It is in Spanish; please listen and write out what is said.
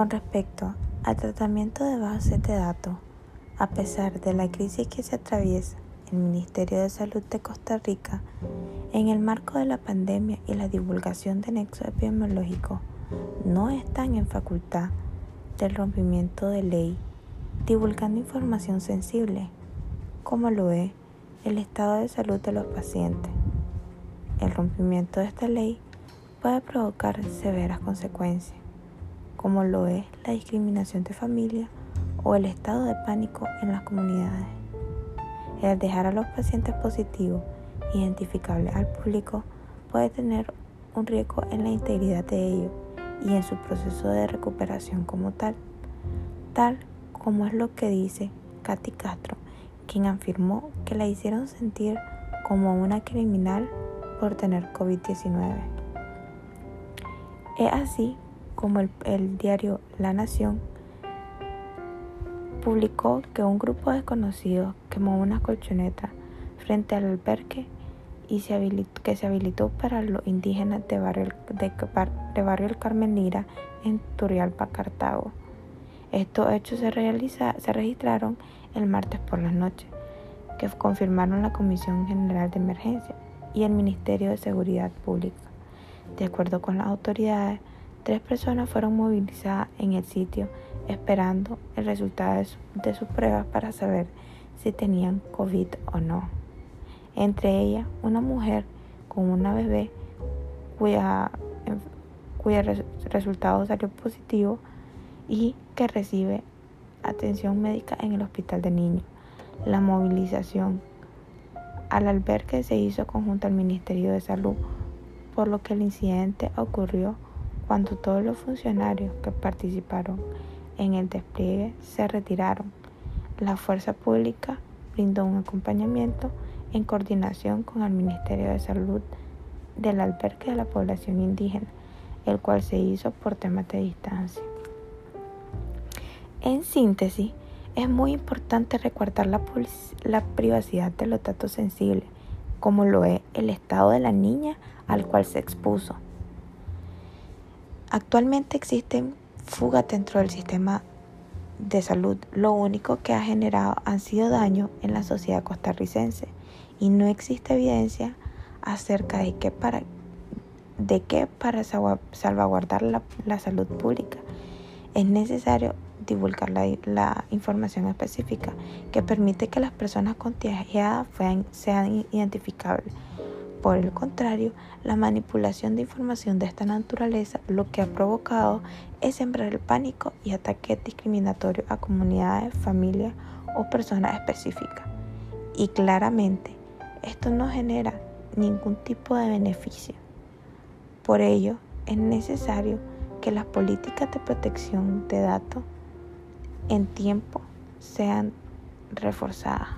Con respecto al tratamiento de bases de datos, a pesar de la crisis que se atraviesa, el Ministerio de Salud de Costa Rica, en el marco de la pandemia y la divulgación de nexos epidemiológicos, no están en facultad del rompimiento de ley, divulgando información sensible, como lo es el estado de salud de los pacientes. El rompimiento de esta ley puede provocar severas consecuencias, como lo es la discriminación de familia o el estado de pánico en las comunidades. El dejar a los pacientes positivos identificables al público puede tener un riesgo en la integridad de ellos y en su proceso de recuperación como tal, tal como es lo que dice Katy Castro, quien afirmó que la hicieron sentir como una criminal por tener COVID-19. Es así como el, diario La Nación publicó que un grupo desconocido quemó una colchoneta frente al albergue y que se habilitó para los indígenas de barrio, de, de barrio El Carmen Lira en Turrialba, Cartago. Estos hechos se, realiza, se registraron el martes por la noche, que confirmaron la Comisión General de Emergencia y el Ministerio de Seguridad Pública. De acuerdo con las autoridades, tres personas fueron movilizadas en el sitio esperando el resultado de, su, de sus pruebas para saber si tenían COVID o no. Entre ellas, una mujer con una bebé cuya, cuya resultado salió positivo y que recibe atención médica en el hospital de niños. La movilización al albergue se hizo conjunto al Ministerio de Salud, por lo que el incidente ocurrió cuando todos los funcionarios que participaron en el despliegue se retiraron. La fuerza pública brindó un acompañamiento en coordinación con el Ministerio de Salud del albergue de la población indígena, el cual se hizo por temas de distancia. En síntesis, es muy importante recordar la, la, privacidad de los datos sensibles, como lo es el estado de la niña al cual se expuso. Actualmente existen fugas dentro del sistema de salud. Lo único que ha generado han sido daños en la sociedad costarricense y no existe evidencia acerca de qué para, de qué para salvaguardar la, la salud pública. Es necesario divulgar la, la, información específica que permite que las personas contagiadas sean identificables. Por el contrario, la manipulación de información de esta naturaleza lo que ha provocado es sembrar el pánico y ataques discriminatorios a comunidades, familias o personas específicas. Y claramente, esto no genera ningún tipo de beneficio. Por ello, es necesario que las políticas de protección de datos en tiempo sean reforzadas.